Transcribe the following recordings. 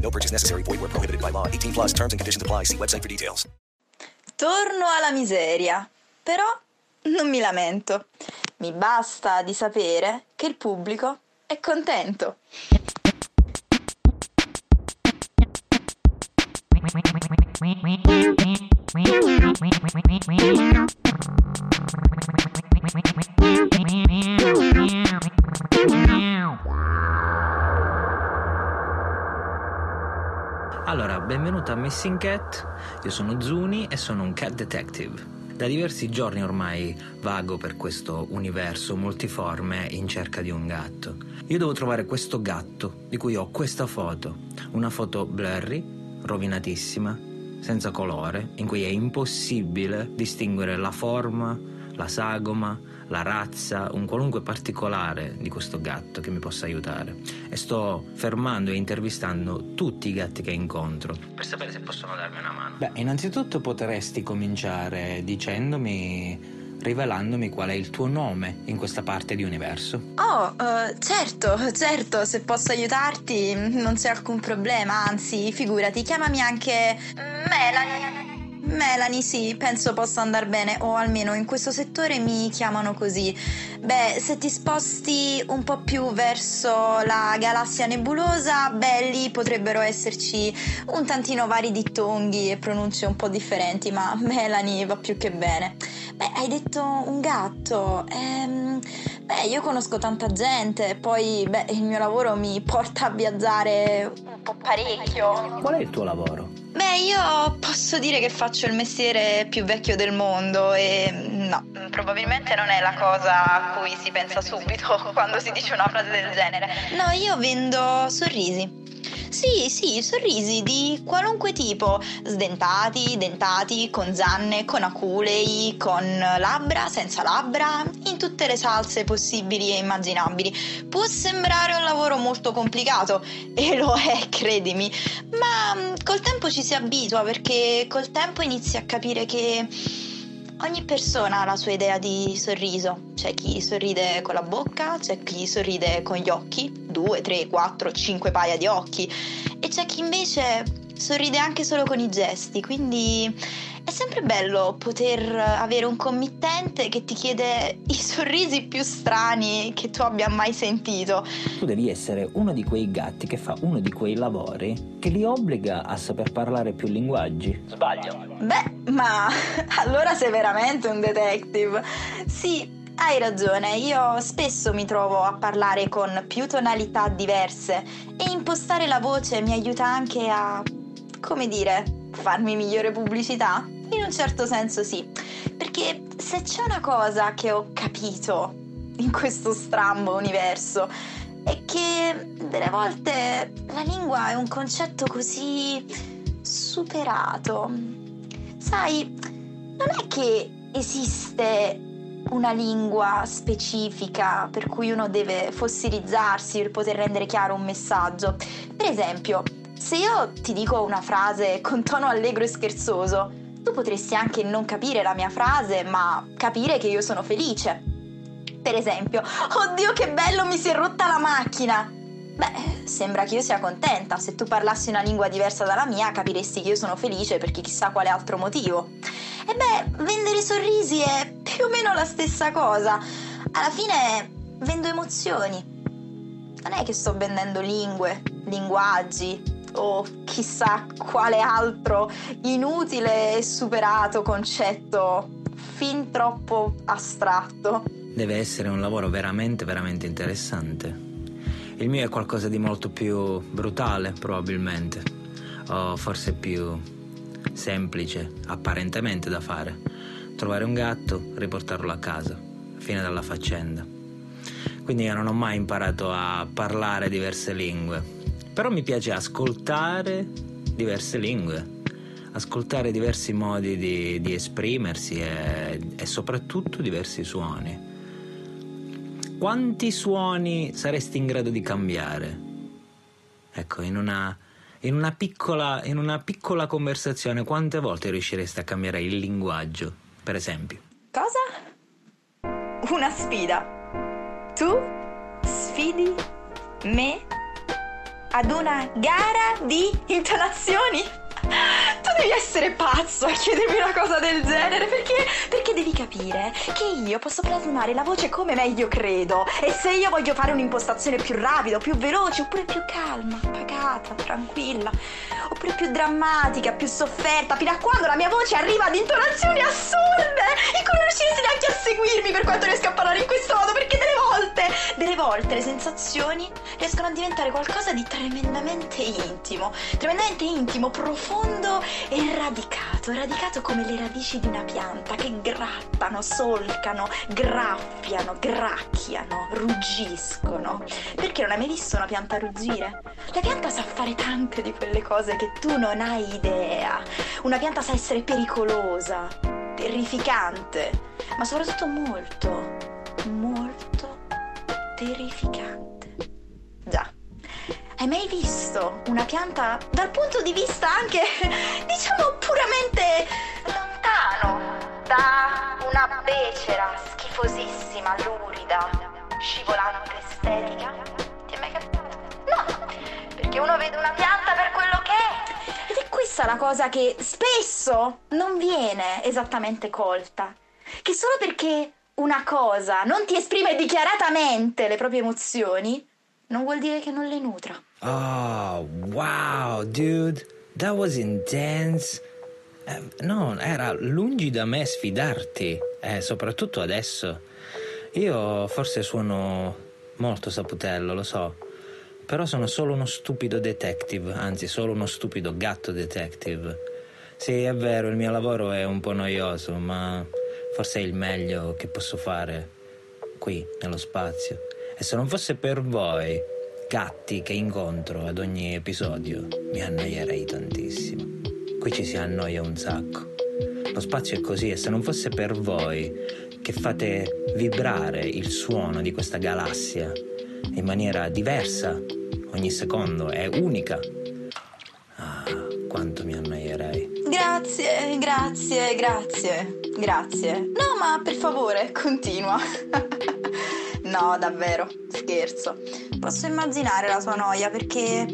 No purchase necessary. Void where prohibited by law. 18 plus terms and conditions apply. See website for details. Torno alla miseria, però non mi lamento. Mi basta di sapere che il pubblico è contento. Allora, benvenuto a Missing Cat, io sono Zuni e sono un cat detective. Da diversi giorni ormai vago per questo universo multiforme in cerca di un gatto. Io devo trovare questo gatto, di cui ho questa foto, una foto blurry, rovinatissima, senza colore, in cui è impossibile distinguere la forma, la sagoma, la razza, un qualunque particolare di questo gatto che mi possa aiutare. E sto fermando e intervistando tutti i gatti che incontro per sapere se possono darmi una mano. Beh, innanzitutto potresti cominciare dicendomi rivelandomi qual è il tuo nome in questa parte di universo. Oh, eh, certo, certo, se posso aiutarti non c'è alcun problema, anzi, figurati, chiamami anche Melanie. Melanie, sì, penso possa andare bene, o almeno in questo settore mi chiamano così. Beh, se ti sposti un po' più verso la galassia nebulosa, beh, lì potrebbero esserci un tantino vari dittonghi e pronunce un po' differenti, ma Melanie va più che bene. Beh, hai detto un gatto. Ehm, beh, io conosco tanta gente, poi, beh, il mio lavoro mi porta a viaggiare un po' parecchio. Qual è il tuo lavoro? Beh, io posso dire che faccio il mestiere più vecchio del mondo e no, probabilmente non è la cosa a cui si pensa subito quando si dice una frase del genere. No, io vendo sorrisi. Sì, sì, sorrisi di qualunque tipo, sdentati, dentati, con zanne, con aculei, con labbra, senza labbra, in tutte le salse possibili e immaginabili. Può sembrare un lavoro molto complicato, e lo è, credimi, ma mm, col tempo ci si abitua perché col tempo inizi a capire che Ogni persona ha la sua idea di sorriso. C'è chi sorride con la bocca, c'è chi sorride con gli occhi, due, tre, quattro, cinque paia di occhi, e c'è chi invece sorride anche solo con i gesti. Quindi sempre bello poter avere un committente che ti chiede i sorrisi più strani che tu abbia mai sentito. Tu devi essere uno di quei gatti che fa uno di quei lavori che li obbliga a saper parlare più linguaggi. Sbaglio. Beh, ma allora sei veramente un detective. Sì, hai ragione, io spesso mi trovo a parlare con più tonalità diverse e impostare la voce mi aiuta anche a, come dire, farmi migliore pubblicità? In un certo senso sì, perché se c'è una cosa che ho capito in questo strambo universo è che delle volte la lingua è un concetto così superato. Sai, non è che esiste una lingua specifica per cui uno deve fossilizzarsi per poter rendere chiaro un messaggio. Per esempio, se io ti dico una frase con tono allegro e scherzoso, tu potresti anche non capire la mia frase, ma capire che io sono felice. Per esempio, oddio che bello mi si è rotta la macchina! Beh, sembra che io sia contenta. Se tu parlassi una lingua diversa dalla mia, capiresti che io sono felice perché chissà quale altro motivo. E beh, vendere sorrisi è più o meno la stessa cosa. Alla fine vendo emozioni. Non è che sto vendendo lingue, linguaggi o chissà quale altro inutile e superato concetto fin troppo astratto. Deve essere un lavoro veramente, veramente interessante. Il mio è qualcosa di molto più brutale, probabilmente, o forse più semplice, apparentemente da fare. Trovare un gatto, riportarlo a casa, fine della faccenda. Quindi io non ho mai imparato a parlare diverse lingue, però mi piace ascoltare diverse lingue, ascoltare diversi modi di, di esprimersi e, e soprattutto diversi suoni. Quanti suoni saresti in grado di cambiare? Ecco, in una, in una, piccola, in una piccola conversazione, quante volte riusciresti a cambiare il linguaggio, per esempio? Cosa? Una sfida. Tu sfidi me ad una gara di intonazioni? Devi essere pazzo a chiedermi una cosa del genere perché, perché devi capire che io posso plasmare la voce come meglio credo e se io voglio fare un'impostazione più rapida, più veloce oppure più calma, pagata, tranquilla oppure più drammatica, più sofferta fino a quando la mia voce arriva ad intonazioni assurde in cui non riusciresti neanche a seguirmi per quanto riesco a parlare in questo modo perché delle volte, delle volte le sensazioni riescono a diventare qualcosa di tremendamente intimo, tremendamente intimo, profondo e radicato, radicato come le radici di una pianta che grattano, solcano, graffiano, gracchiano, ruggiscono. Perché non hai mai visto una pianta ruggire? La pianta sa fare tante di quelle cose che tu non hai idea. Una pianta sa essere pericolosa, terrificante, ma soprattutto molto, molto terrificante. Hai mai visto una pianta dal punto di vista anche, diciamo, puramente lontano da una becera schifosissima, lurida, scivolante estetica? Ti è mai capitato? No, perché uno vede una pianta per quello che è. Ed è questa la cosa che spesso non viene esattamente colta. Che solo perché una cosa non ti esprime dichiaratamente le proprie emozioni, non vuol dire che non le nutra. Oh, wow, dude, that was intense. Eh, no, era lungi da me sfidarti, eh, soprattutto adesso. Io forse suono molto saputello, lo so, però sono solo uno stupido detective, anzi solo uno stupido gatto detective. Sì, è vero, il mio lavoro è un po' noioso, ma forse è il meglio che posso fare qui, nello spazio. E se non fosse per voi, gatti che incontro ad ogni episodio, mi annoierei tantissimo. Qui ci si annoia un sacco. Lo spazio è così e se non fosse per voi che fate vibrare il suono di questa galassia in maniera diversa ogni secondo, è unica. Ah, quanto mi annoierei. Grazie, grazie, grazie, grazie. No, ma per favore, continua. no, davvero, scherzo. Posso immaginare la tua noia perché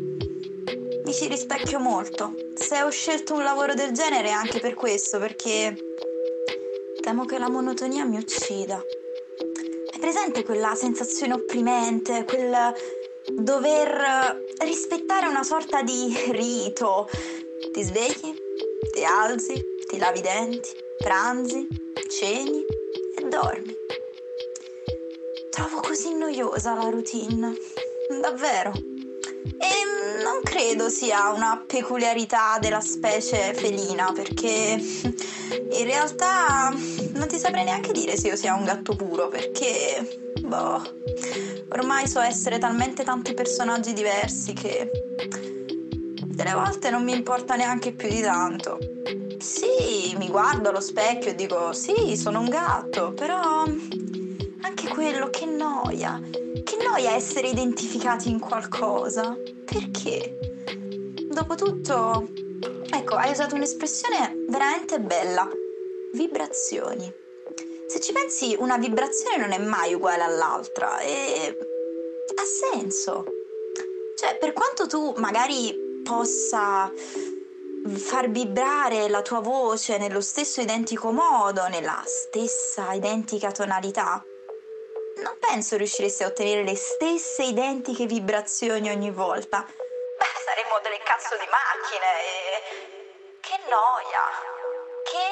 mi ci rispecchio molto. Se ho scelto un lavoro del genere è anche per questo, perché temo che la monotonia mi uccida. Hai presente quella sensazione opprimente, quel dover rispettare una sorta di rito? Ti svegli, ti alzi, ti lavi i denti, pranzi, ceni e dormi. Trovo così noiosa la routine, davvero. E non credo sia una peculiarità della specie felina, perché in realtà non ti saprei neanche dire se io sia un gatto puro, perché, boh, ormai so essere talmente tanti personaggi diversi che delle volte non mi importa neanche più di tanto. Sì, mi guardo allo specchio e dico, sì, sono un gatto, però anche quello, che noia. Che noia essere identificati in qualcosa. Perché? Dopotutto, ecco, hai usato un'espressione veramente bella. Vibrazioni. Se ci pensi, una vibrazione non è mai uguale all'altra e ha senso. Cioè, per quanto tu magari possa far vibrare la tua voce nello stesso identico modo, nella stessa identica tonalità, non penso riusciresti a ottenere le stesse identiche vibrazioni ogni volta. Beh, saremmo delle cazzo di macchine e... Che noia! Che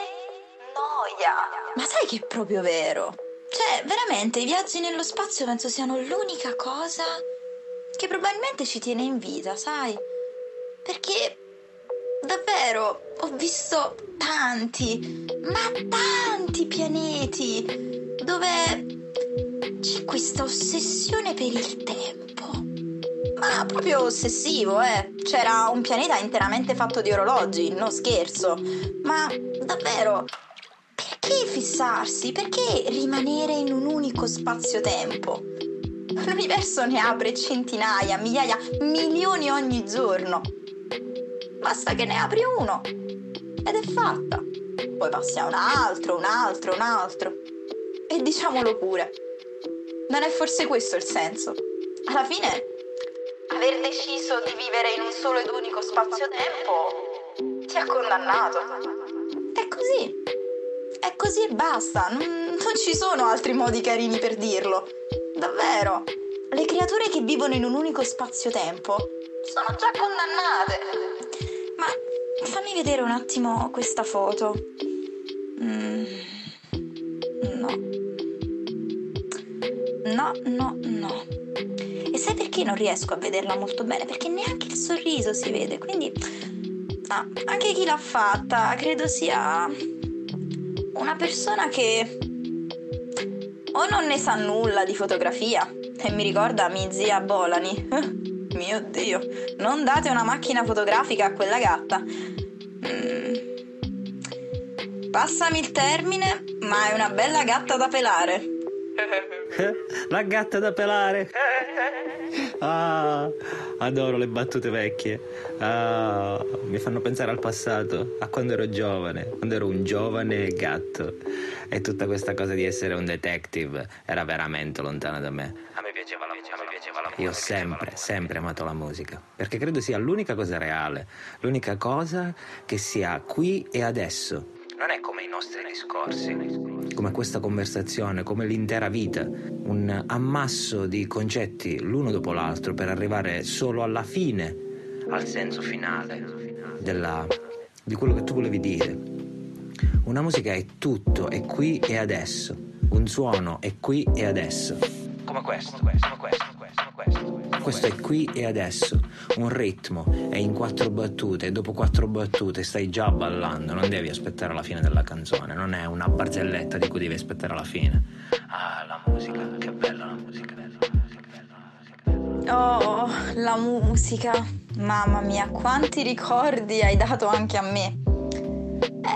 noia! Ma sai che è proprio vero? Cioè, veramente, i viaggi nello spazio penso siano l'unica cosa che probabilmente ci tiene in vita, sai? Perché davvero ho visto tanti, ma tanti pianeti dove c'è questa ossessione per il tempo. Ma proprio ossessivo, eh. C'era un pianeta interamente fatto di orologi, non scherzo. Ma davvero, perché fissarsi? Perché rimanere in un unico spazio-tempo? L'universo ne apre centinaia, migliaia, milioni ogni giorno. Basta che ne apri uno ed è fatta. Poi passi a un altro, un altro, un altro. E diciamolo pure, non è forse questo il senso? Alla fine, aver deciso di vivere in un solo ed unico spazio-tempo ti ha condannato. È così. È così e basta. Non, non ci sono altri modi carini per dirlo. Davvero. Le creature che vivono in un unico spazio-tempo sono già condannate. Ma fammi vedere un attimo questa foto. Mm, No, no, no. E sai perché non riesco a vederla molto bene? Perché neanche il sorriso si vede, quindi... Ah, anche chi l'ha fatta credo sia una persona che o non ne sa nulla di fotografia e mi ricorda mia zia Bolani. Mio Dio, non date una macchina fotografica a quella gatta. Mm. Passami il termine, ma è una bella gatta da pelare. La gatta da pelare. Ah, adoro le battute vecchie. Ah, mi fanno pensare al passato, a quando ero giovane, quando ero un giovane gatto. E tutta questa cosa di essere un detective era veramente lontana da me. A me piaceva la musica. Io ho sempre, sempre amato la musica, perché credo sia l'unica cosa reale, l'unica cosa che sia qui e adesso. Non è come i nostri discorsi, come questa conversazione, come l'intera vita, un ammasso di concetti l'uno dopo l'altro per arrivare solo alla fine, al senso finale della, di quello che tu volevi dire. Una musica è tutto, è qui e adesso. Un suono è qui e adesso. Come questo, questo, questo, questo, questo. Questo è qui e adesso. Un ritmo è in quattro battute e dopo quattro battute stai già ballando, non devi aspettare la fine della canzone, non è una barzelletta di cui devi aspettare la fine. Ah, la musica, che bella la musica. Oh, la musica. Mamma mia, quanti ricordi hai dato anche a me.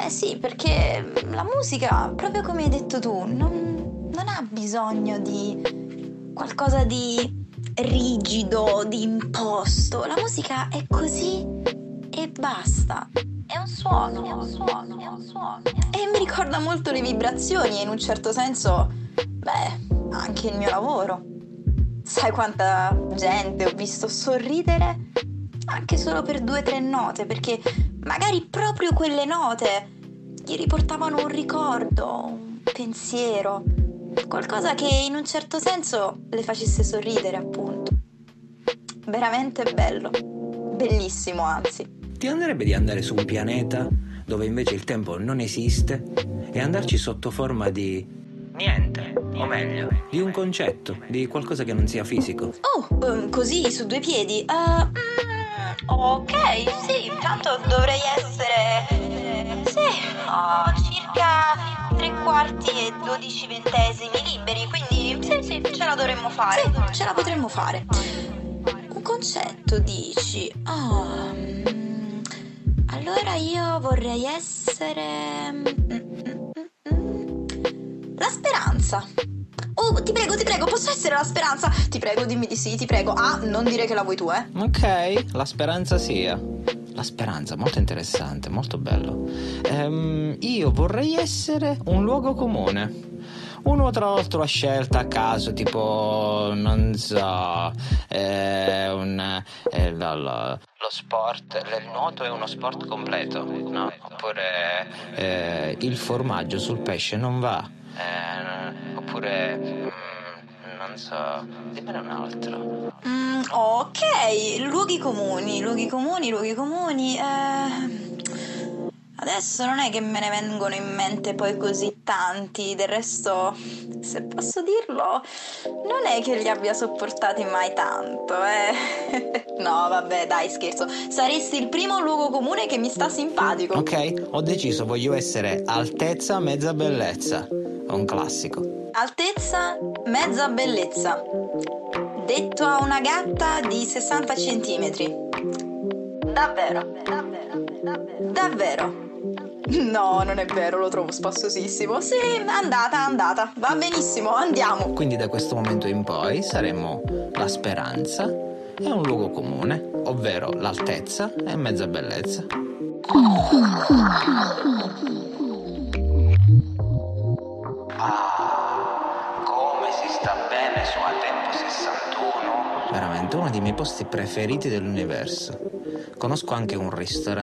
Eh sì, perché la musica, proprio come hai detto tu, non, non ha bisogno di qualcosa di rigido, di imposto. La musica è così e basta. È un suono, è un suono, è un suono. E mi ricorda molto le vibrazioni e in un certo senso, beh, anche il mio lavoro. Sai quanta gente ho visto sorridere anche solo per due o tre note, perché magari proprio quelle note gli riportavano un ricordo, un pensiero, qualcosa che in un certo senso le facesse sorridere, appunto. Veramente bello, bellissimo anzi. Ti andrebbe di andare su un pianeta dove invece il tempo non esiste e andarci sotto forma di niente, o meglio, di un concetto, di qualcosa che non sia fisico. Oh, ehm, così su due piedi. Uh, mm, ok, sì, tanto dovrei essere. Sì, ho circa quarti e dodici ventesimi liberi, quindi sì, sì, ce la dovremmo fare. Sì, ce la potremmo fare. Un concetto, dici? Mm, allora io vorrei essere. mm, mm. La speranza. Oh, ti prego, ti prego, posso essere la speranza? Ti prego, dimmi di sì, ti prego. Ah, non dire che la vuoi tu, eh. Ok, la speranza sia. La speranza, molto interessante, molto bello. Ehm, io vorrei essere un luogo comune. Uno tra l'altro a scelta a caso, tipo, non so, eh, un, eh, la- la- lo sport, il nuoto è uno sport completo, no? Oppure eh, il formaggio sul pesce non va. Eh, oppure, so, dimmene un altro. Mm, ok, luoghi comuni, luoghi comuni, luoghi comuni. Eh, adesso non è che me ne vengono in mente poi così tanti. Del resto, se posso dirlo, non è che li abbia sopportati mai tanto, eh. no, vabbè, dai, scherzo. Saresti il primo luogo comune che mi sta simpatico. Ok, ho deciso, voglio essere altezza, mezza bellezza. È un classico. Altezza, mezza bellezza. detto a una gatta di 60 centimetri. Davvero, davvero, davvero. Davvero. No, non è vero, lo trovo spassosissimo. Sì, andata, andata. Va benissimo, andiamo. Quindi da questo momento in poi saremo la speranza e un luogo comune, ovvero l'altezza e mezza bellezza. Ah, come si sta bene su a tempo 61. Veramente uno dei miei posti preferiti dell'universo. Conosco anche un ristorante.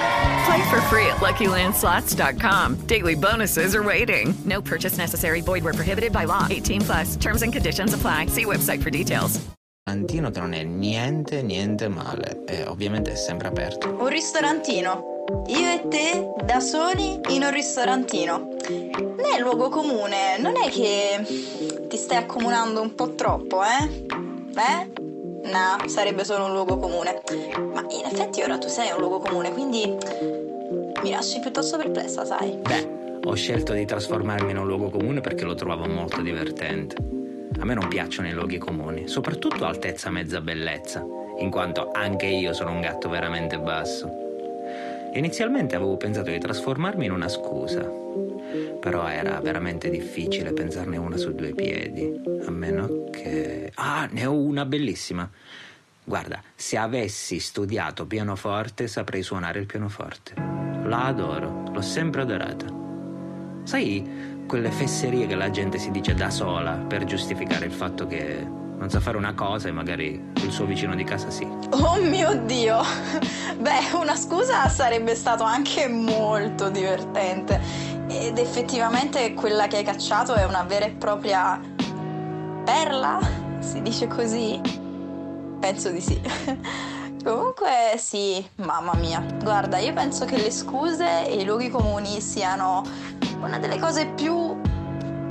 Play for free at LuckyLandSlots.com. Daily bonuses are waiting. No purchase necessary. Void where prohibited by law. 18 plus. Terms and conditions apply. See website for details. Ristorantino che non è niente, niente male. E ovviamente è sempre aperto. Un ristorantino. Io e te da soli in un ristorantino. Non è luogo comune, non è che ti stai accomunando un po' troppo, eh? Eh? No, sarebbe solo un luogo comune. Ma in effetti ora tu sei un luogo comune, quindi mi lasci piuttosto perplessa, sai? Beh, ho scelto di trasformarmi in un luogo comune perché lo trovavo molto divertente. A me non piacciono i luoghi comuni, soprattutto altezza mezza bellezza, in quanto anche io sono un gatto veramente basso. Inizialmente avevo pensato di trasformarmi in una scusa, però era veramente difficile pensarne una su due piedi, a meno che... Ah, ne ho una bellissima. Guarda, se avessi studiato pianoforte saprei suonare il pianoforte. La adoro, l'ho sempre adorata. Sai quelle fesserie che la gente si dice da sola per giustificare il fatto che non sa fare una cosa e magari il suo vicino di casa sì. Oh mio Dio! Beh, una scusa sarebbe stato anche molto divertente. Ed effettivamente quella che hai cacciato è una vera e propria perla? Si dice così? Penso di sì. Comunque sì, mamma mia. Guarda, io penso che le scuse e i luoghi comuni siano una delle cose più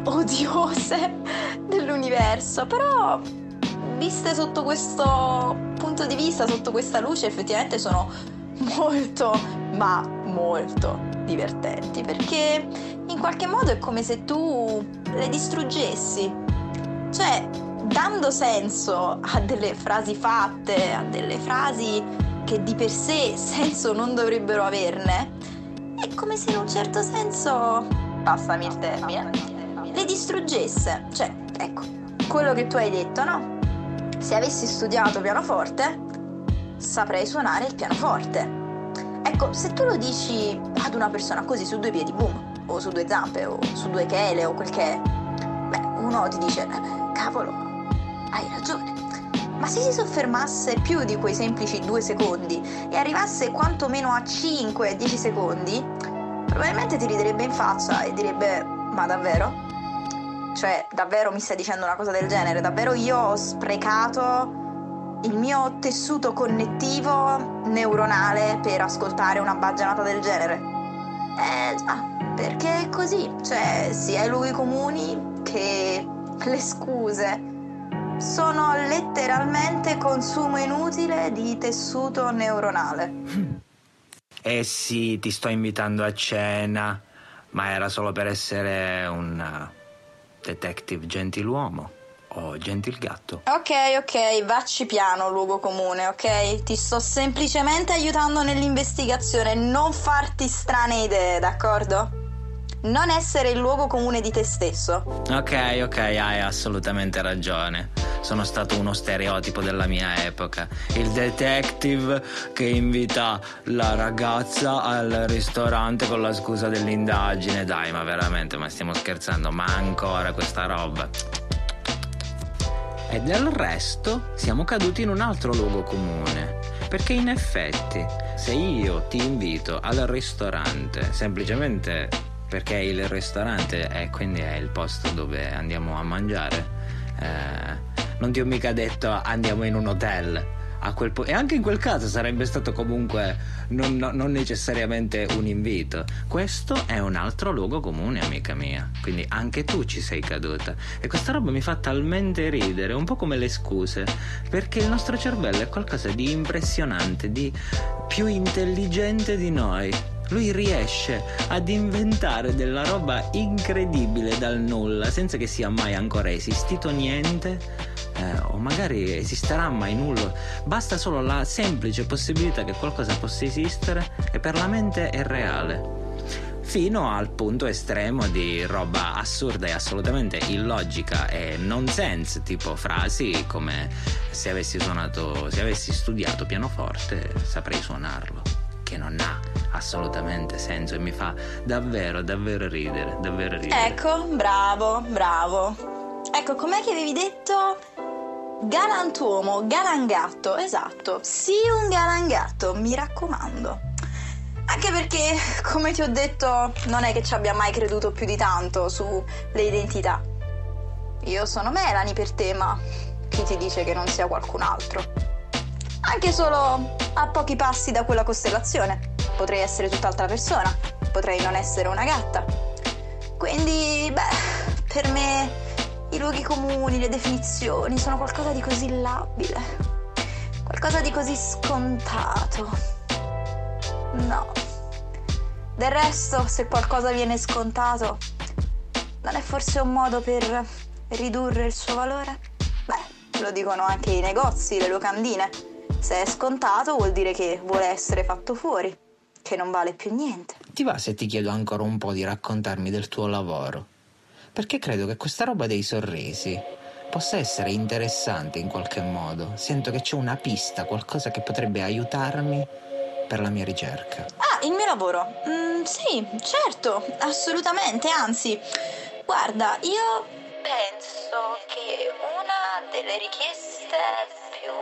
odiose dell'universo, però viste sotto questo punto di vista, sotto questa luce, effettivamente sono molto, ma molto divertenti, perché in qualche modo è come se tu le distruggessi. Cioè, dando senso a delle frasi fatte, a delle frasi che di per sé senso non dovrebbero averne, è come se in un certo senso, passami il termine, le distruggesse. Cioè, ecco, quello che tu hai detto, no? Se avessi studiato pianoforte, saprei suonare il pianoforte. Ecco, se tu lo dici ad una persona così su due piedi, boom, o su due zampe, o su due chele, o quel che è, beh, uno ti dice, cavolo, hai ragione. Ma se si soffermasse più di quei semplici due secondi e arrivasse quantomeno a 5-10 secondi, probabilmente ti riderebbe in faccia e direbbe, ma davvero? Cioè, davvero mi stai dicendo una cosa del genere? Davvero io ho sprecato il mio tessuto connettivo neuronale per ascoltare una baggianata del genere? Eh già, perché è così. Cioè, sia i luoghi comuni che le scuse sono letteralmente consumo inutile di tessuto neuronale. Eh sì, ti sto invitando a cena, ma era solo per essere un detective gentiluomo o gentilgatto. Ok, ok, vacci piano, luogo comune, ok? Ti sto semplicemente aiutando nell'investigazione, non farti strane idee, d'accordo? Non essere il luogo comune di te stesso. Ok, ok, hai assolutamente ragione. Sono stato uno stereotipo della mia epoca. Il detective che invita la ragazza al ristorante con la scusa dell'indagine. Dai, ma veramente, ma stiamo scherzando? Ma ancora questa roba. E del resto siamo caduti in un altro luogo comune. Perché in effetti, se io ti invito al ristorante semplicemente perché il ristorante è quindi è il posto dove andiamo a mangiare, eh, non ti ho mica detto andiamo in un hotel po- e anche in quel caso sarebbe stato comunque non, no, non, necessariamente un invito. Questo è un altro luogo comune, amica mia. Quindi anche tu ci sei caduta. E questa roba mi fa talmente ridere, un po' come le scuse, perché il nostro cervello è qualcosa di impressionante, di più intelligente di noi. Lui riesce ad inventare della roba incredibile dal nulla, senza che sia mai ancora esistito niente, eh, o magari esisterà mai nulla. Basta solo la semplice possibilità che qualcosa possa esistere e per la mente è reale fino al punto estremo di roba assurda e assolutamente illogica e nonsense, tipo frasi come se avessi suonato, se avessi studiato pianoforte saprei suonarlo, che non ha assolutamente senso e mi fa davvero, davvero ridere, davvero ridere. Ecco, bravo, bravo. Ecco, com'è che avevi detto? Galantuomo, galangatto, esatto. Sì, un galangatto, mi raccomando. Anche perché, come ti ho detto, non è che ci abbia mai creduto più di tanto sulle identità. Io sono Melanie per te, ma chi ti dice che non sia qualcun altro? Anche solo a pochi passi da quella costellazione. Potrei essere tutt'altra persona, potrei non essere una gatta. Quindi, beh, per me i luoghi comuni, le definizioni sono qualcosa di così labile, qualcosa di così scontato. No. Del resto, se qualcosa viene scontato, non è forse un modo per ridurre il suo valore? Beh, lo dicono anche i negozi, le locandine. Se è scontato vuol dire che vuole essere fatto fuori, che non vale più niente. Ti va se ti chiedo ancora un po' di raccontarmi del tuo lavoro? Perché credo che questa roba dei sorrisi possa essere interessante in qualche modo. Sento che c'è una pista, qualcosa che potrebbe aiutarmi per la mia ricerca. Ah, il mio lavoro? Mm, sì, certo, assolutamente, anzi, guarda, io penso che una delle richieste più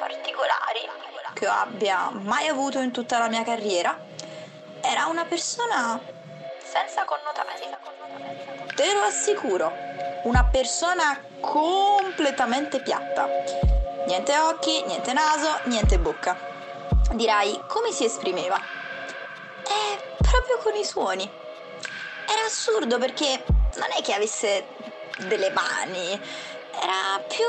particolari che abbia mai avuto in tutta la mia carriera era una persona senza connotati. Te lo assicuro, una persona completamente piatta. Niente occhi, niente naso, niente bocca. Dirai, come si esprimeva? Eh, proprio con i suoni. Era assurdo perché non è che avesse delle mani, era più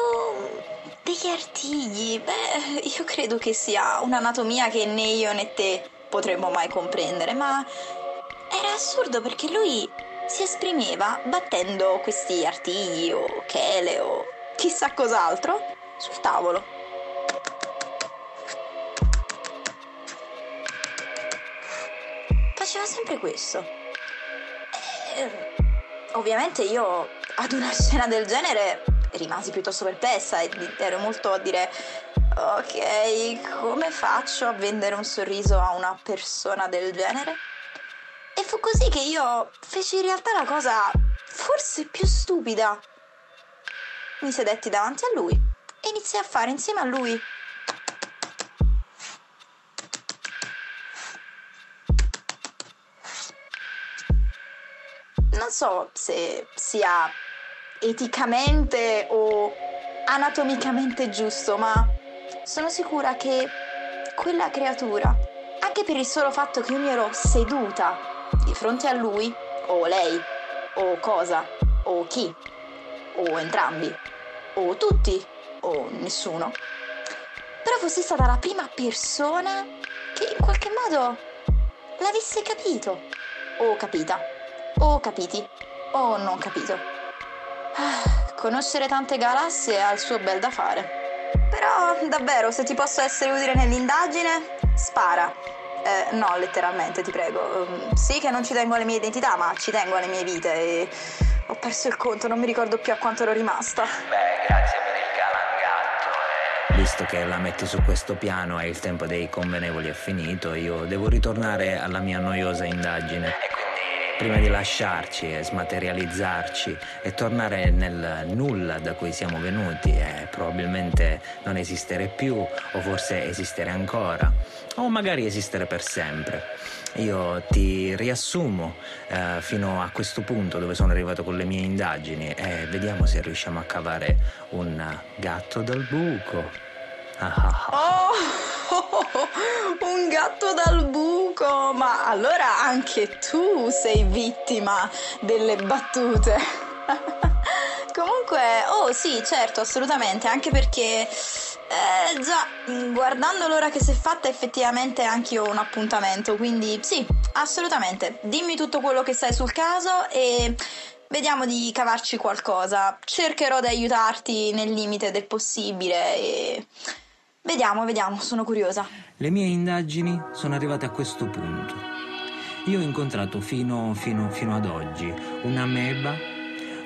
degli artigli. Beh, io credo che sia un'anatomia che né io né te potremmo mai comprendere, ma era assurdo perché lui si esprimeva battendo questi artigli o chele o chissà cos'altro sul tavolo. faceva sempre questo. E, eh, ovviamente io ad una scena del genere rimasi piuttosto perplessa e ero molto a dire ok, come faccio a vendere un sorriso a una persona del genere? E fu così che io feci in realtà la cosa forse più stupida. Mi sedetti davanti a lui e iniziai a fare insieme a lui non so se sia eticamente o anatomicamente giusto, ma sono sicura che quella creatura, anche per il solo fatto che io mi ero seduta di fronte a lui, o lei, o cosa, o chi, o entrambi, o tutti, o nessuno, però fossi stata la prima persona che in qualche modo l'avesse capito o capita o capiti o non capito. Ah, conoscere tante galassie ha il suo bel da fare. Però, davvero, se ti posso essere utile nell'indagine, spara. Eh, no, letteralmente, ti prego. Um, sì che non ci tengo alle mie identità, ma ci tengo alle mie vite e ho perso il conto, non mi ricordo più a quanto ero rimasta. Beh, grazie per il galangatto. Eh. Visto che la metti su questo piano e il tempo dei convenevoli è finito, io devo ritornare alla mia noiosa indagine. E quindi prima di lasciarci e smaterializzarci e tornare nel nulla da cui siamo venuti e probabilmente non esistere più o forse esistere ancora o magari esistere per sempre. Io ti riassumo eh, fino a questo punto dove sono arrivato con le mie indagini e vediamo se riusciamo a cavare un gatto dal buco. Oh, un gatto dal buco! Ma allora anche tu sei vittima delle battute. Comunque, oh sì, certo, assolutamente, anche perché eh, già, guardando l'ora che si è fatta, effettivamente anche io ho un appuntamento, quindi sì, assolutamente. Dimmi tutto quello che sai sul caso e vediamo di cavarci qualcosa. Cercherò di aiutarti nel limite del possibile e vediamo, vediamo, sono curiosa. Le mie indagini sono arrivate a questo punto. Io ho incontrato fino, fino, fino ad oggi un'ameba,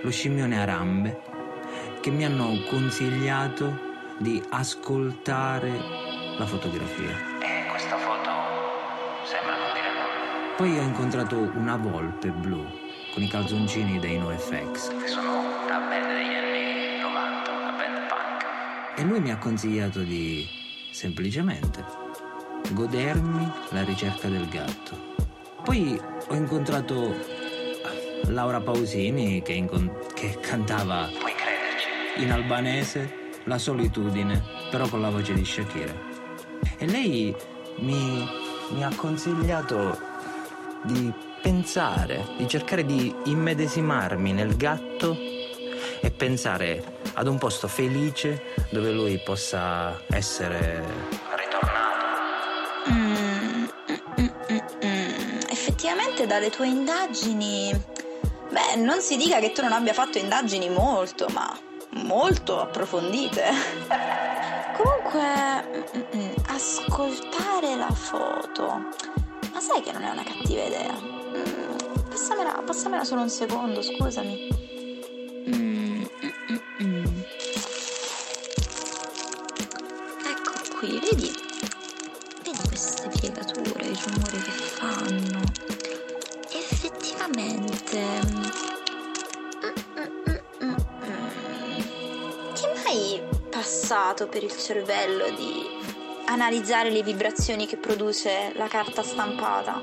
lo scimmione arambe, che mi hanno consigliato di ascoltare la fotografia. E questa foto sembra non dire nulla. Poi ho incontrato una volpe blu con i calzoncini dei NoFX Che sono una band degli e lui mi ha consigliato di semplicemente godermi la ricerca del gatto. Poi ho incontrato Laura Pausini che, incon- che cantava in albanese La solitudine, però con la voce di Shakira. E lei mi, mi ha consigliato di pensare, di cercare di immedesimarmi nel gatto e pensare ad un posto felice dove lui possa essere Ritornato. Mm, mm, mm, mm. Effettivamente dalle tue indagini... Beh, non si dica che tu non abbia fatto indagini molto, ma molto approfondite. Comunque, mm, mm, ascoltare la foto... Ma sai che non è una cattiva idea? Mm, passamela, passamela solo un secondo, scusami. Passato per il cervello di analizzare le vibrazioni che produce la carta stampata?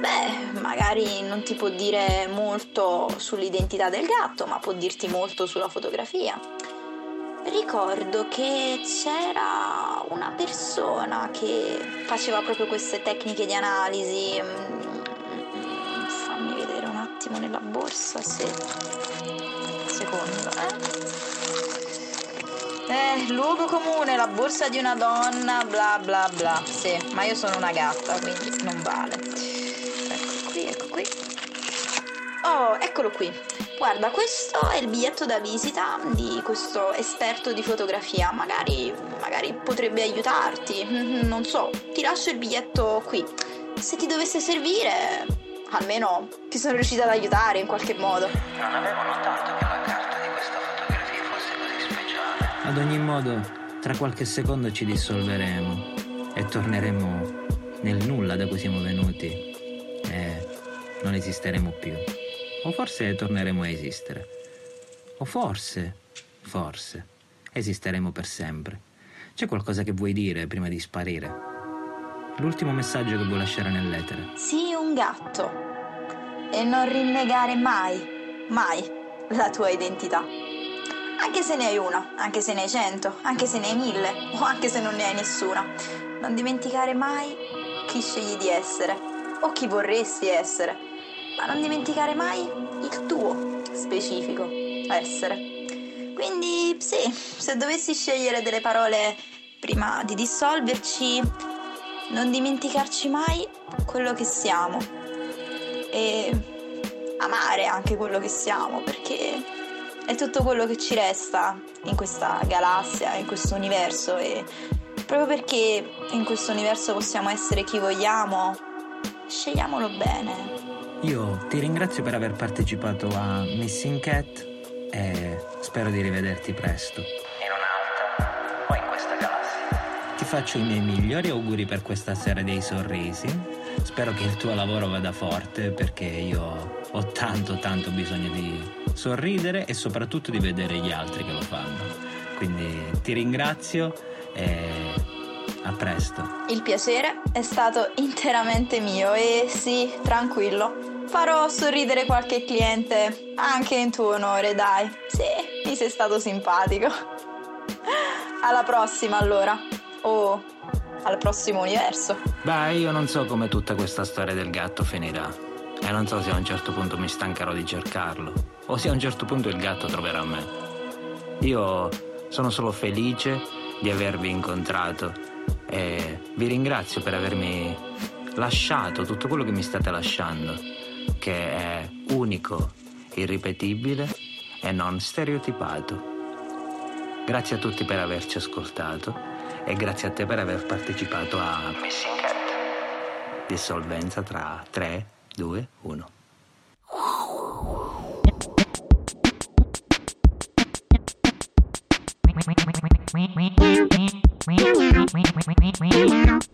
Beh, magari non ti può dire molto sull'identità del gatto, ma può dirti molto sulla fotografia. Ricordo che c'era una persona che faceva proprio queste tecniche di analisi. Mm, Fammi vedere un attimo nella borsa se. Secondo, eh? Eh, luogo comune, la borsa di una donna, bla bla bla. Sì, ma io sono una gatta, quindi non vale. Ecco qui, ecco qui. Oh, eccolo qui. Guarda, questo è il biglietto da visita di questo esperto di fotografia. Magari, magari potrebbe aiutarti. Mhm, Non so, ti lascio il biglietto qui. Se ti dovesse servire, almeno ti sono riuscita ad aiutare in qualche modo. Non avevo notato che Ad ogni modo, tra qualche secondo ci dissolveremo e torneremo nel nulla da cui siamo venuti e non esisteremo più. O forse torneremo a esistere. O forse, forse, esisteremo per sempre. C'è qualcosa che vuoi dire prima di sparire? L'ultimo messaggio che vuoi lasciare nell'etere. Sii un gatto e non rinnegare mai, mai la tua identità. Anche se ne hai una, anche se ne hai cento, anche se ne hai mille o anche se non ne hai nessuna. Non dimenticare mai chi scegli di essere o chi vorresti essere, ma non dimenticare mai il tuo specifico essere. Quindi sì, se dovessi scegliere delle parole prima di dissolverci, non dimenticarci mai quello che siamo e amare anche quello che siamo perché è tutto quello che ci resta in questa galassia, in questo universo e proprio perché in questo universo possiamo essere chi vogliamo, scegliamolo bene. Io ti ringrazio per aver partecipato a Missing Cat e spero di rivederti presto. Ti faccio i miei migliori auguri per questa sera dei sorrisi. Spero che il tuo lavoro vada forte perché io ho tanto tanto bisogno di sorridere e soprattutto di vedere gli altri che lo fanno. Quindi ti ringrazio e a presto. Il piacere è stato interamente mio e sì, tranquillo, farò sorridere qualche cliente anche in tuo onore, dai. Sì, mi sei stato simpatico. Alla prossima allora. O al prossimo universo. Beh, io non so come tutta questa storia del gatto finirà. E non so se a un certo punto mi stancherò di cercarlo. O se a un certo punto il gatto troverà me. Io sono solo felice di avervi incontrato e vi ringrazio per avermi lasciato tutto quello che mi state lasciando, che è unico, irripetibile e non stereotipato. Grazie a tutti per averci ascoltato e grazie a te per aver partecipato a Missing Cat. Dissolvenza tra 3, 2, 1. Torno